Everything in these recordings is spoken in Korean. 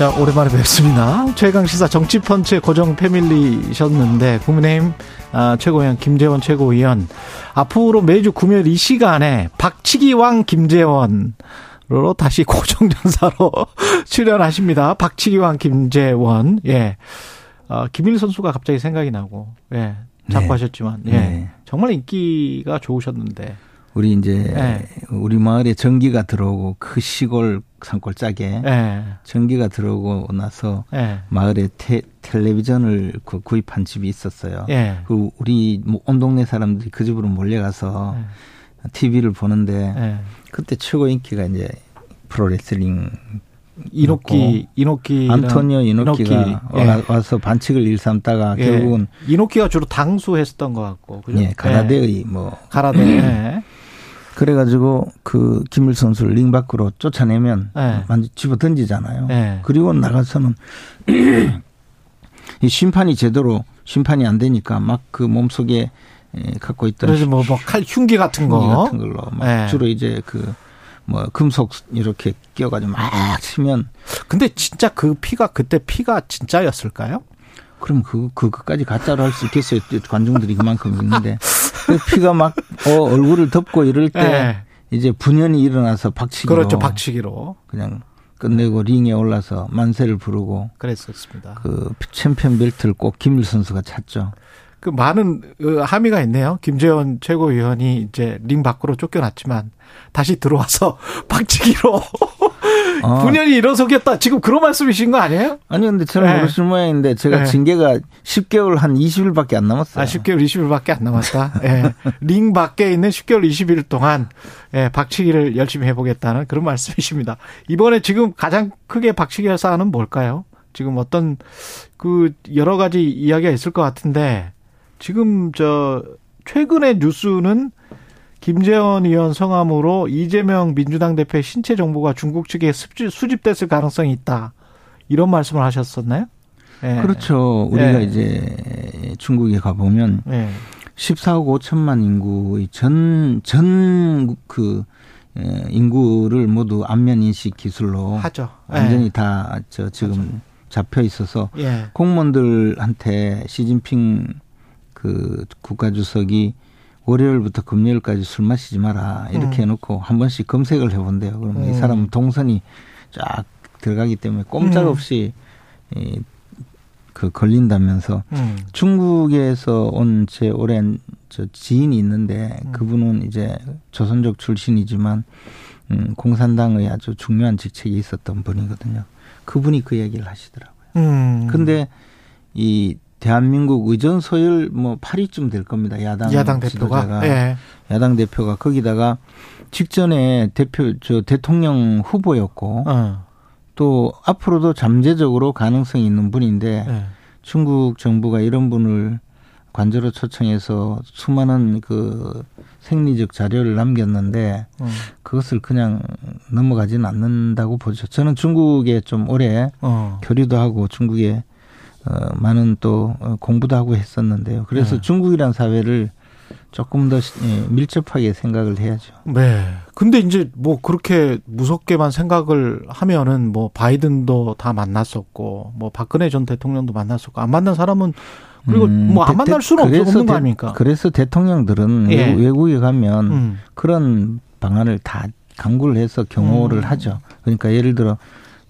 진짜 오랜만에 뵙습니다. 최강 시사 정치펀치의 고정 패밀리셨는데 국민의힘 아, 최고위원 김재원 최고위원 앞으로 매주 금요일 이 시간에 박치기 왕 김재원으로 다시 고정전사로 출연하십니다. 박치기 왕 김재원 예. 어, 김일 선수가 갑자기 생각이 나고 예. 자꾸 네. 하셨지만 예. 네. 정말 인기가 좋으셨는데 우리 이제 네. 우리 마을에 전기가 들어오고 그 시골 산골 짝에 예. 전기가 들어오고 나서 예. 마을에 테, 텔레비전을 그 구입한 집이 있었어요. 예. 그 우리 뭐온 동네 사람들이 그 집으로 몰려가서 TV를 보는데 예. 그때 최고 인기가 이제 프로레슬링 이노키 이노키 안토니오 이노키가 예. 와- 와서 반칙을 일삼다가 예. 결국은 이노키가 주로 당수했었던 것 같고 그죠? 예, 가라데의 뭐 예. 가라데 예. 그래가지고 그 김일 선수를 링 밖으로 쫓아내면 네. 완전 집어 던지잖아요. 네. 그리고 나가서는 이 심판이 제대로 심판이 안 되니까 막 그 몸속에 에, 갖고 있던 그래서 뭐뭐칼 흉기 같은 거 흉기 같은 걸로 막 네. 주로 이제 그 뭐 금속 이렇게 끼어가지고 막 치면 근데 진짜 그 피가 그때 피가 진짜였을까요? 그럼 그 그것까지 가짜로 할 수 있겠어요. 관중들이 그만큼 있는데 그 피가 막 어, 얼굴을 덮고 이럴 때 예. 이제 분연이 일어나서 박치기로 그렇죠 박치기로 그냥 끝내고 링에 올라서 만세를 부르고 그랬었습니다. 그 챔피언 벨트를 꼭 김일 선수가 찼죠. 그 많은 어, 함의가 있네요. 김재원 최고위원이 이제 링 밖으로 쫓겨났지만 다시 들어와서 박치기로 어. 분연이 일어서겠다. 지금 그런 말씀이신 거 아니에요? 아니 근데 저는 네. 모르시는 모양인데 제가 네. 징계가 10개월 한 20일밖에 안 남았어요. 아, 10개월 20일밖에 안 남았다. 예. 링 밖에 있는 10개월 20일 동안 예, 박치기를 열심히 해보겠다는 그런 말씀이십니다. 이번에 지금 가장 크게 박치기 할 사안은 뭘까요? 지금 어떤 그 여러 가지 이야기가 있을 것 같은데 지금 저 최근의 뉴스는 김재원 의원 성함으로 이재명 민주당 대표의 신체 정보가 중국 측에 수집- 수집됐을 가능성이 있다. 이런 말씀을 하셨었나요? 예. 그렇죠. 우리가 네. 이제 중국에 가보면 예. 14억 5천만 인구의 전, 전, 그, 에, 인구를 모두 안면 인식 기술로 하죠. 예. 완전히 다저 지금 잡혀 있어서 예. 공무원들한테 시진핑 그 국가주석이 월요일부터 금요일까지 술 마시지 마라 이렇게 음. 해놓고 한 번씩 검색을 해본대요. 그러면 이 음. 사람은 동선이 쫙 들어가기 때문에 음. 꼼짝없이 이, 그 걸린다면서 음. 중국에서 온 제 오랜 저 지인이 있는데 음. 그분은 이제 조선족 출신이지만 음, 공산당의 아주 중요한 직책이 있었던 분이거든요. 그분이 그 얘기를 하시더라고요. 음. 근데 이 대한민국 의전 소열 뭐 8위쯤 될 겁니다. 야당, 야당. 대표가 예. 야당 대표가 거기다가 직전에 대표 저 대통령 후보였고 어. 또 앞으로도 잠재적으로 가능성이 있는 분인데 예. 중국 정부가 이런 분을 관저로 초청해서 수많은 그 생리적 자료를 남겼는데 어. 그것을 그냥 넘어가지는 않는다고 보죠. 저는 중국에 좀 오래 어. 교류도 하고 중국에 어, 많은 또 어, 공부도 하고 했었는데요. 그래서 네. 중국이란 사회를 조금 더 시- 예, 밀접하게 생각을 해야죠. 네. 근데 이제 뭐 그렇게 무섭게만 생각을 하면은 뭐 바이든도 다 만났었고 뭐 박근혜 전 대통령도 만났었고 안 만난 사람은 그리고 음, 뭐안 대- 만날 대- 수는 없- 그래서 없는 거 대- 아닙니까? 그래서 대통령들은 예. 외국- 외국에 가면 음. 그런 방안을 다 강구를 해서 경호를 음. 하죠. 그러니까 예를 들어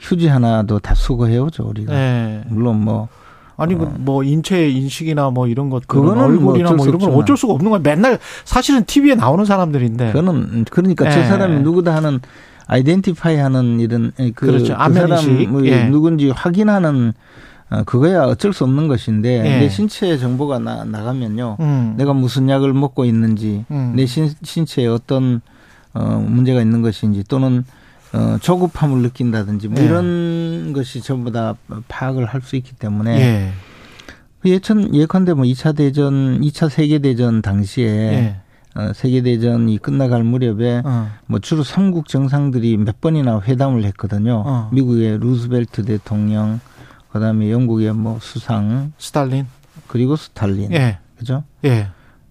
휴지 하나도 다 수거해 오죠 우리가. 네. 물론 뭐 아니 그뭐 인체 인식이나 뭐 이런 어. 그거는 뭐 얼굴이나 뭐수 이런 건. 어쩔 수가 없는 거야. 맨날 사실은 TV에 나오는 사람들인데. 그거는 그러니까 예. 저 사람이 누구다 하는 아이덴티파이 하는 이런 그, 그렇죠. 그. 사람이 예. 누군지 확인하는 어, 그거야 어쩔 수 없는 것인데 예. 내 신체 정보가 나, 나가면요. 음. 내가 무슨 약을 먹고 있는지 음. 내 신, 신체에 어떤 어, 문제가 있는 것인지 또는 어, 조급함을 느낀다 뭐 예. 이런 것이 전부 다 파악을 할 수 있기 때문에 예. 예천 예컨대 뭐 2차 대전, 2차 세계 대전 당시에 예. 어, 세계 대전이 끝나갈 무렵에 어. 뭐 주로 삼국 정상들이 몇 번이나 회담을 했거든요. 어. 미국의 루스벨트 대통령, 그다음에 영국의 뭐 수상, 스탈린. 그리고 스탈린. 예. 그죠? 예.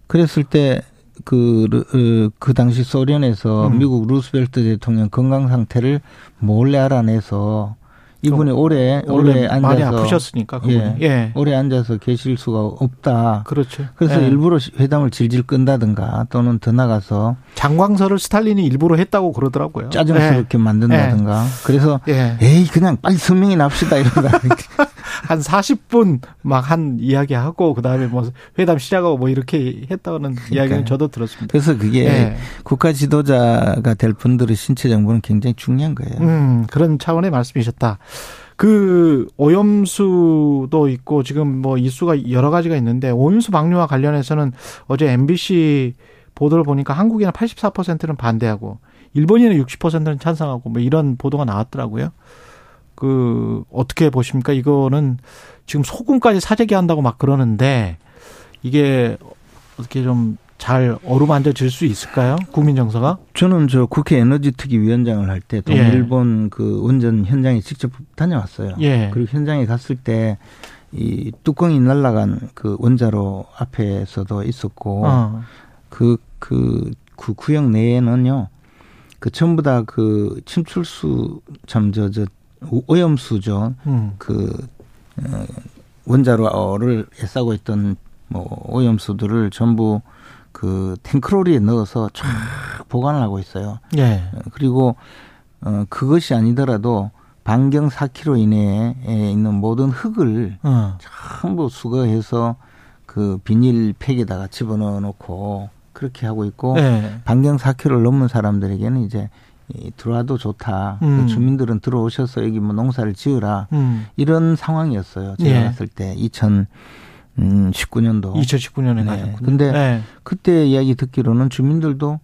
그랬을 때 그, 르- 어, 그 당시 소련에서 음. 미국 루스벨트 대통령 건강 상태를 몰래 알아내서 이분이 오래, 오래 앉아서. 많이 아프셨으니까 그분이. 예. 예. 오래 앉아서 계실 수가 없다. 그렇죠. 그래서 예. 일부러 회담을 질질 끈다든가 또는 더 나가서 장광설을 스탈린이 일부러 했다고 그러더라고요. 짜증스럽게 만든다든가. 그래서 예. 예. 에이 그냥 빨리 서명이나 합시다 이러다. 한 40분 막 한 이야기하고 그다음에 뭐 회담 시작하고 뭐 이렇게 했다는 이야기는 저도 들었습니다. 그래서 그게 예. 국가 지도자가 될 분들의 신체 정보는 굉장히 중요한 거예요. 음, 그런 차원의 말씀이셨다. 그 오염수도 있고 지금 뭐 이슈가 여러 가지가 있는데 오염수 방류와 관련해서는 어제 MBC 보도를 보니까 한국인은 84%는 반대하고 일본인은 60%는 찬성하고 뭐 이런 보도가 나왔더라고요. 그 어떻게 보십니까? 이거는 지금 소금까지 사재기 한다고 막 그러는데 이게 어떻게 좀 잘 어루만져질 수 있을까요? 국민 정서가? 저는 저 국회 에너지 특위 위원장을 할때 예. 동일본 그 원전 현장에 직접 다녀왔어요. 예. 그리고 현장에 갔을 때 이 뚜껑이 날아간 그 원자로 앞에서도 있었고 어. 그, 그, 그 구역 내에는요, 그 전부 다 그 침출수, 참, 저, 저, 오염수죠. 음. 그, 어, 원자로를 애싸고 있던 뭐 오염수들을 전부 그 탱크로리에 넣어서 쫙 보관을 하고 있어요. 예. 어, 그리고, 어, 그것이 아니더라도 반경 4km 이내에 있는 모든 흙을 어. 전부 수거해서 그 비닐 팩에다가 집어넣어 놓고 그렇게 하고 있고 예. 반경 4km를 넘는 사람들에게는 이제 이 들어와도 좋다. 음. 그 주민들은 들어오셔서 여기 뭐 농사를 지으라. 음. 이런 상황이었어요. 제가 예. 갔을 때 2019년도. 2019년에 네. 가셨군요. 근데 예. 그때 이야기 듣기로는 주민들도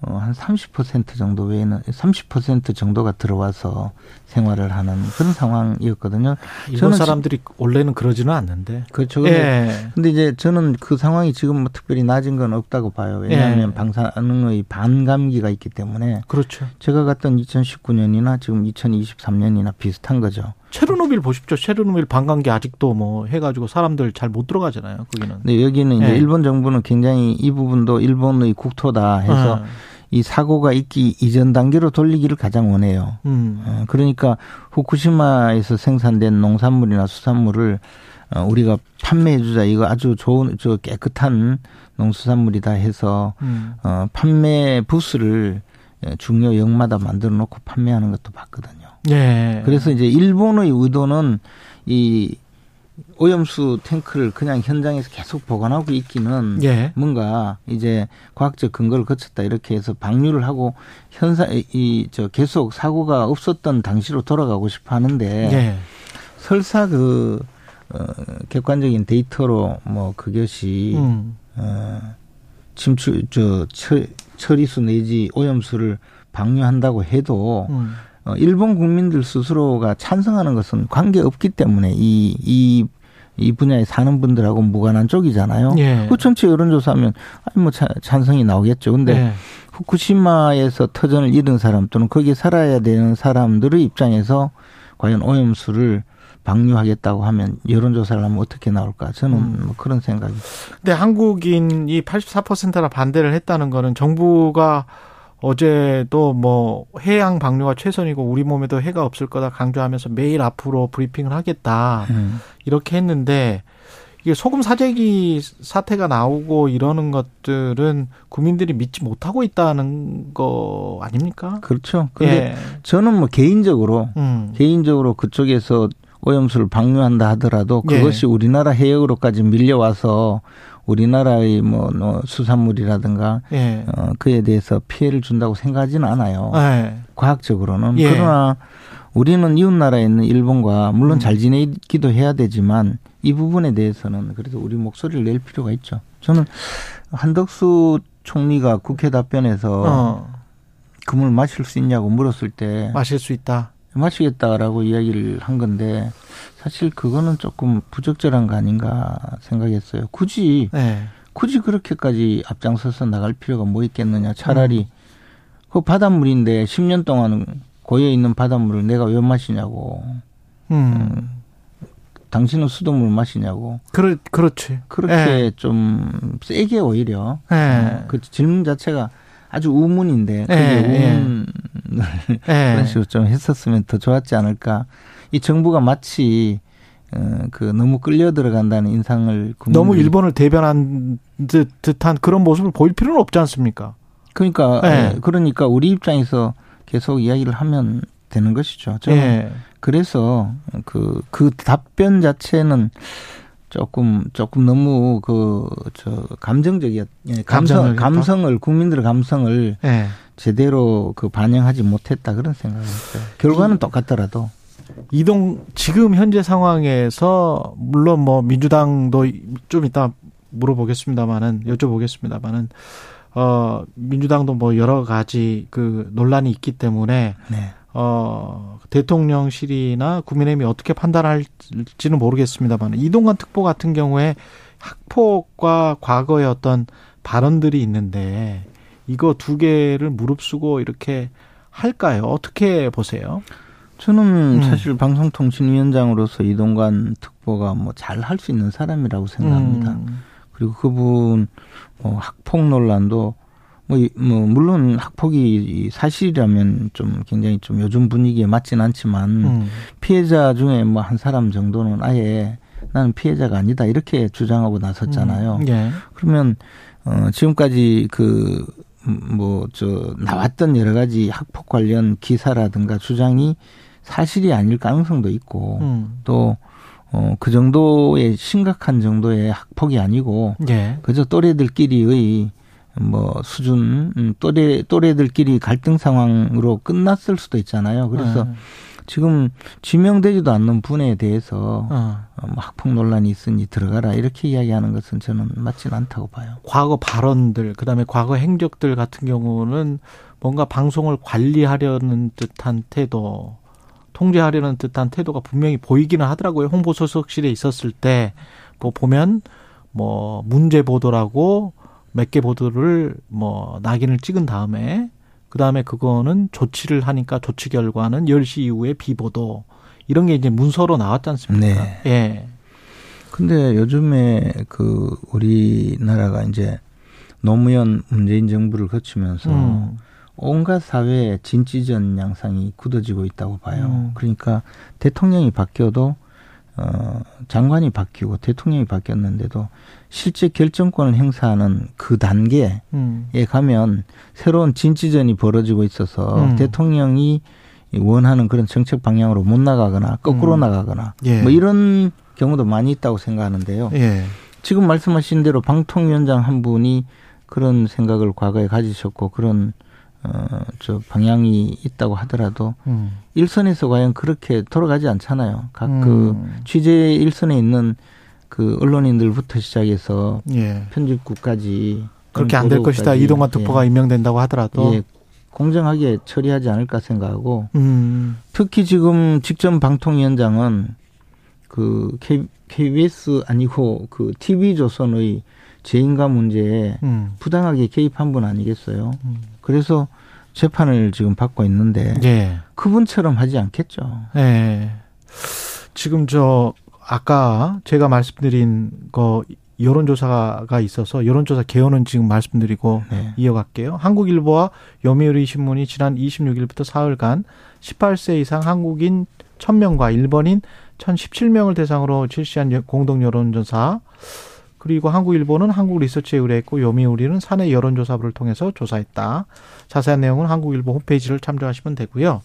어, 한 30% 정도 외에는 30% 정도가 들어와서 생활을 하는 그런 상황이었거든요. 일본 저는 사람들이 원래는 그러지는 않는데. 그렇죠. 근데 예. 근데 이제 저는 그 상황이 지금 뭐 특별히 낮은 건 없다고 봐요. 왜냐하면 예. 방사능의 반감기가 있기 때문에 그렇죠. 제가 갔던 2019년이나 지금 2023년이나 비슷한 거죠. 체르노빌 보십시오. 체르노빌 반감기 아직도 뭐 해가지고 사람들 잘 못 들어가잖아요. 거기는. 근데 여기는 이제 예. 일본 정부는 굉장히 이 부분도 일본의 국토다 해서 어. 이 사고가 있기 이전 단계로 돌리기를 가장 원해요. 음. 어, 그러니까 후쿠시마에서 생산된 농산물이나 수산물을 어, 우리가 판매해주자 이거 아주 좋은 저 깨끗한 농수산물이다 해서 음. 어, 판매 부스를 예, 중요 역마다 만들어 놓고 판매하는 것도 봤거든요. 예. 그래서 이제 일본의 의도는 이 오염수 탱크를 그냥 현장에서 계속 보관하고 있기는 예. 뭔가 이제 과학적 근거를 거쳤다 이렇게 해서 방류를 하고 현사 이 저 계속 사고가 없었던 당시로 돌아가고 싶어 하는데 예. 설사 그 어, 객관적인 데이터로 뭐 그것이 음. 어, 침출 저 처, 처리수 내지 오염수를 방류한다고 해도 음. 어, 일본 국민들 스스로가 찬성하는 것은 관계 없기 때문에 이, 이, 이 분야에 사는 분들하고 무관한 쪽이잖아요. 예. 그 전체 여론조사하면, 아니, 뭐, 차- 찬성이 나오겠죠. 근데 예. 후쿠시마에서 터전을 잃은 사람 또는 거기에 살아야 되는 사람들의 입장에서 과연 오염수를 방류하겠다고 하면 여론조사를 하면 어떻게 나올까? 저는 음. 뭐 그런 생각이. 근데 한국인이 84%나 반대를 했다는 거는 정부가 어제도 뭐 해양 방류가 최선이고 우리 몸에도 해가 없을 거다 강조하면서 매일 앞으로 브리핑을 하겠다 음. 이렇게 했는데 이게 소금 사재기 사태가 나오고 이러는 것들은 국민들이 믿지 못하고 있다는 거 아닙니까? 그렇죠. 근데 예. 저는 뭐 개인적으로 음. 개인적으로 그쪽에서 오염수를 방류한다 하더라도 예. 그것이 우리나라 해역으로까지 밀려와서 우리나라의 뭐, 뭐 수산물이라든가 예. 어, 그에 대해서 피해를 준다고 생각하지는 않아요. 예. 과학적으로는 예. 그러나 우리는 이웃 나라에 있는 일본과 물론 음. 잘 지내기도 해야 되지만 이 부분에 대해서는 그래도 우리 목소리를 낼 필요가 있죠. 저는 한덕수 총리가 국회 답변에서 어. 금을 마실 수 있냐고 물었을 때 마실 수 있다. 마시겠다라고 이야기를 한 건데 사실 그거는 조금 부적절한 거 아닌가 생각했어요. 굳이 네. 굳이 그렇게까지 앞장서서 나갈 필요가 뭐 있겠느냐. 차라리 음. 그 바닷물인데 10년 동안 고여 있는 바닷물을 내가 왜 마시냐고. 음. 음. 당신은 수돗물 마시냐고. 그렇 그렇지. 그렇게 네. 좀 세게 오히려 네. 그 질문 자체가 아주 우문인데 그게 네. 우문을 그런 식으로 좀 했었으면 더 좋았지 않을까. 이 정부가 마치 어, 그 너무 끌려 들어간다는 인상을 너무 일본을 대변한 듯, 듯한 그런 모습을 보일 필요는 없지 않습니까? 그러니까 네. 그러니까 우리 입장에서 계속 이야기를 하면 되는 것이죠. 저는 네. 그래서 그, 그 답변 자체는 조금, 조금 너무 그, 저, 감정적이었, 예, 감성, 감성을, 국민들의 감성을 네. 제대로 그 반영하지 못했다 그런 생각을 했어요. 결과는 이, 똑같더라도. 이동, 지금 현재 상황에서, 물론 뭐 민주당도 좀 이따 물어보겠습니다만은, 여쭤보겠습니다만은, 어, 민주당도 뭐 여러 가지 그 논란이 있기 때문에, 네. 어, 대통령실이나 국민의힘이 어떻게 판단할지는 모르겠습니다만 이동관 특보 같은 경우에 학폭과 과거의 어떤 발언들이 있는데 이거 두 개를 무릅쓰고 이렇게 할까요? 어떻게 보세요? 저는 음. 사실 방송통신위원장으로서 이동관 특보가 뭐 잘 할 수 있는 사람이라고 생각합니다. 음. 그리고 그분 뭐 학폭 논란도 뭐, 뭐, 물론 학폭이 사실이라면 좀 굉장히 좀 요즘 분위기에 맞진 않지만 음. 피해자 중에 뭐 한 사람 정도는 아예 나는 피해자가 아니다 이렇게 주장하고 나섰잖아요. 음. 예. 그러면 어 지금까지 그 뭐 저 나왔던 여러 가지 학폭 관련 기사라든가 주장이 사실이 아닐 가능성도 있고 음. 또 어, 그 정도의 심각한 정도의 학폭이 아니고 예. 그저 또래들끼리의 뭐 수준 음, 또래 또래들끼리 갈등 상황으로 끝났을 수도 있잖아요. 그래서 네. 지금 지명되지도 않는 분에 대해서 어. 어. 뭐 학폭 논란이 있으니 들어가라 이렇게 이야기하는 것은 저는 맞지는 않다고 봐요. 과거 발언들 그다음에 과거 행적들 같은 경우는 뭔가 방송을 관리하려는 듯한 태도, 통제하려는 듯한 태도가 분명히 보이기는 하더라고요. 홍보 소속실에 있었을 때 뭐 보면 뭐 문제 보도라고 몇 개 보도를 뭐 낙인을 찍은 다음에 그 다음에 그거는 조치를 하니까 조치 결과는 10시 이후에 비보도 이런 게 이제 문서로 나왔지 않습니까? 네. 예. 근데 요즘에 그 우리나라가 이제 노무현 문재인 정부를 거치면서 음. 온갖 사회의 진취전 양상이 굳어지고 있다고 봐요. 음. 그러니까 대통령이 바뀌어도 어, 장관이 바뀌고 대통령이 바뀌었는데도 실제 결정권을 행사하는 그 단계에 음. 가면 새로운 진지전이 벌어지고 있어서 음. 대통령이 원하는 그런 정책 방향으로 못 나가거나 거꾸로 음. 나가거나 예. 뭐 이런 경우도 많이 있다고 생각하는데요. 예. 지금 말씀하신 대로 방통위원장 한 분이 그런 생각을 과거에 가지셨고 그런 어, 저 방향이 있다고 하더라도 음. 일선에서 과연 그렇게 돌아가지 않잖아요. 각그 음. 취재 일선에 있는 그 언론인들부터 시작해서 예. 편집국까지 그렇게 안 될 것이다. 이동관 특보가 예. 임명된다고 하더라도 예. 공정하게 처리하지 않을까 생각하고 음. 특히 지금 직전 방통위원장은 그 KBS 아니고 그 TV조선의 재인가 문제에 음. 부당하게 개입한 분 아니겠어요? 음. 그래서 재판을 지금 받고 있는데 예. 그분처럼 하지 않겠죠. 예. 지금 저 아까 제가 말씀드린 거 여론조사가 있어서 여론조사 개요는 지금 말씀드리고 네. 이어갈게요. 한국일보와 요미우리 신문이 지난 26일부터 사흘간 18세 이상 한국인 1000명과 일본인 1017명을 대상으로 실시한 공동 여론조사 그리고 한국일보는 한국 리서치에 의뢰했고 요미우리는 사내 여론조사부를 통해서 조사했다. 자세한 내용은 한국일보 홈페이지를 참조하시면 되고요.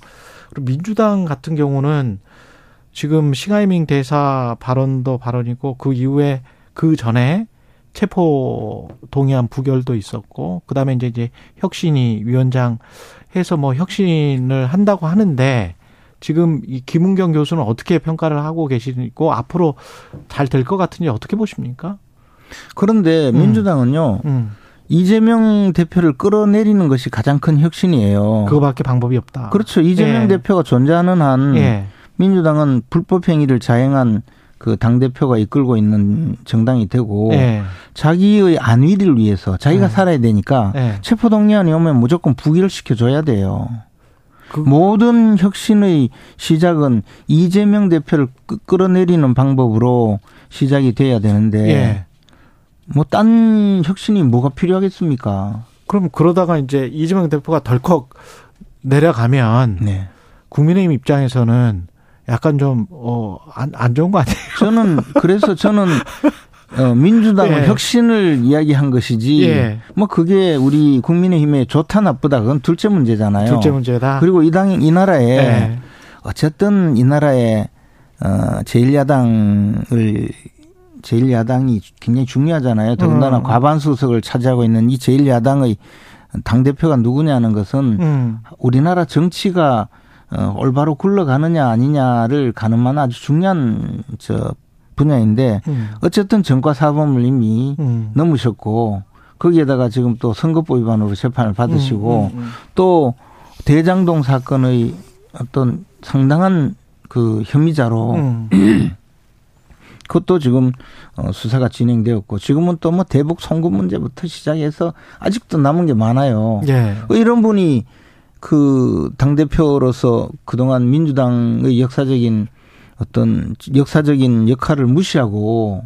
그리고 민주당 같은 경우는 지금 싱하이밍 대사 발언도 발언이고 그 이후에 그 전에 체포 동의안 부결도 있었고 그다음에 이제 이제 혁신이 위원장 해서 뭐 혁신을 한다고 하는데 지금 이 김은경 교수는 어떻게 평가를 하고 계시고 앞으로 잘 될 것 같은지 어떻게 보십니까? 그런데 음. 민주당은요. 음. 이재명 대표를 끌어내리는 것이 가장 큰 혁신이에요. 그거밖에 방법이 없다. 그렇죠. 이재명 예. 대표가 존재하는 한 예. 민주당은 불법 행위를 자행한 그 당 대표가 이끌고 있는 정당이 되고 예. 자기의 안위를 위해서 자기가 예. 살아야 되니까 예. 체포 동의안이 오면 무조건 부기를 시켜줘야 돼요. 그- 모든 혁신의 시작은 이재명 대표를 끄- 끌어내리는 방법으로 시작이 돼야 되는데 예. 뭐 딴 혁신이 뭐가 필요하겠습니까? 그럼 그러다가 이제 이재명 대표가 덜컥 내려가면 네. 국민의힘 입장에서는 약간 좀, 어, 안, 안 좋은 거 아니에요? 저는 그래서 저는 어, 민주당은 예. 혁신을 이야기한 것이지 예. 뭐 그게 우리 국민의힘에 좋다 나쁘다 그건 둘째 문제잖아요. 둘째 문제다. 그리고 이 당이 나라에 예. 어쨌든 이 나라에 어 제1야당을 제1야당이 굉장히 중요하잖아요. 더군다나 음. 과반수석을 차지하고 있는 이 제1야당의 당 대표가 누구냐는 것은 음. 우리나라 정치가 어, 올바로 굴러가느냐 아니냐를 가늠하는 아주 중요한 저 분야인데 음. 어쨌든 전과 사범을 이미 음. 넘으셨고 거기에다가 지금 또 선거법 위반으로 재판을 받으시고 음, 음, 음. 또 대장동 사건의 어떤 상당한 그 혐의자로 음. 그것도 지금 어, 수사가 진행되었고 지금은 또 뭐 대북 송금 문제부터 시작해서 아직도 남은 게 많아요. 예. 이런 분이 그 당 대표로서 그동안 민주당의 역사적인 어떤 역사적인 역할을 무시하고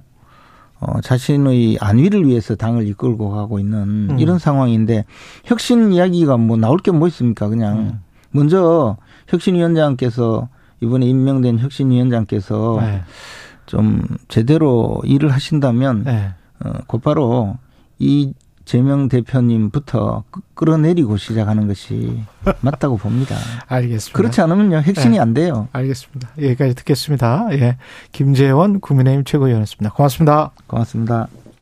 어, 자신의 안위를 위해서 당을 이끌고 가고 있는 음. 이런 상황인데 혁신 이야기가 뭐 나올 게 뭐 있습니까? 그냥 음. 먼저 혁신위원장께서 이번에 임명된 혁신위원장께서 네. 좀 제대로 일을 하신다면 네. 어, 곧바로 이 재명 대표님부터 끄- 끌어내리고 시작하는 것이 맞다고 봅니다. 알겠습니다. 그렇지 않으면요 혁신이 네. 안 돼요. 알겠습니다. 여기까지 듣겠습니다. 예. 김재원 국민의힘 최고위원이었습니다. 고맙습니다. 고맙습니다.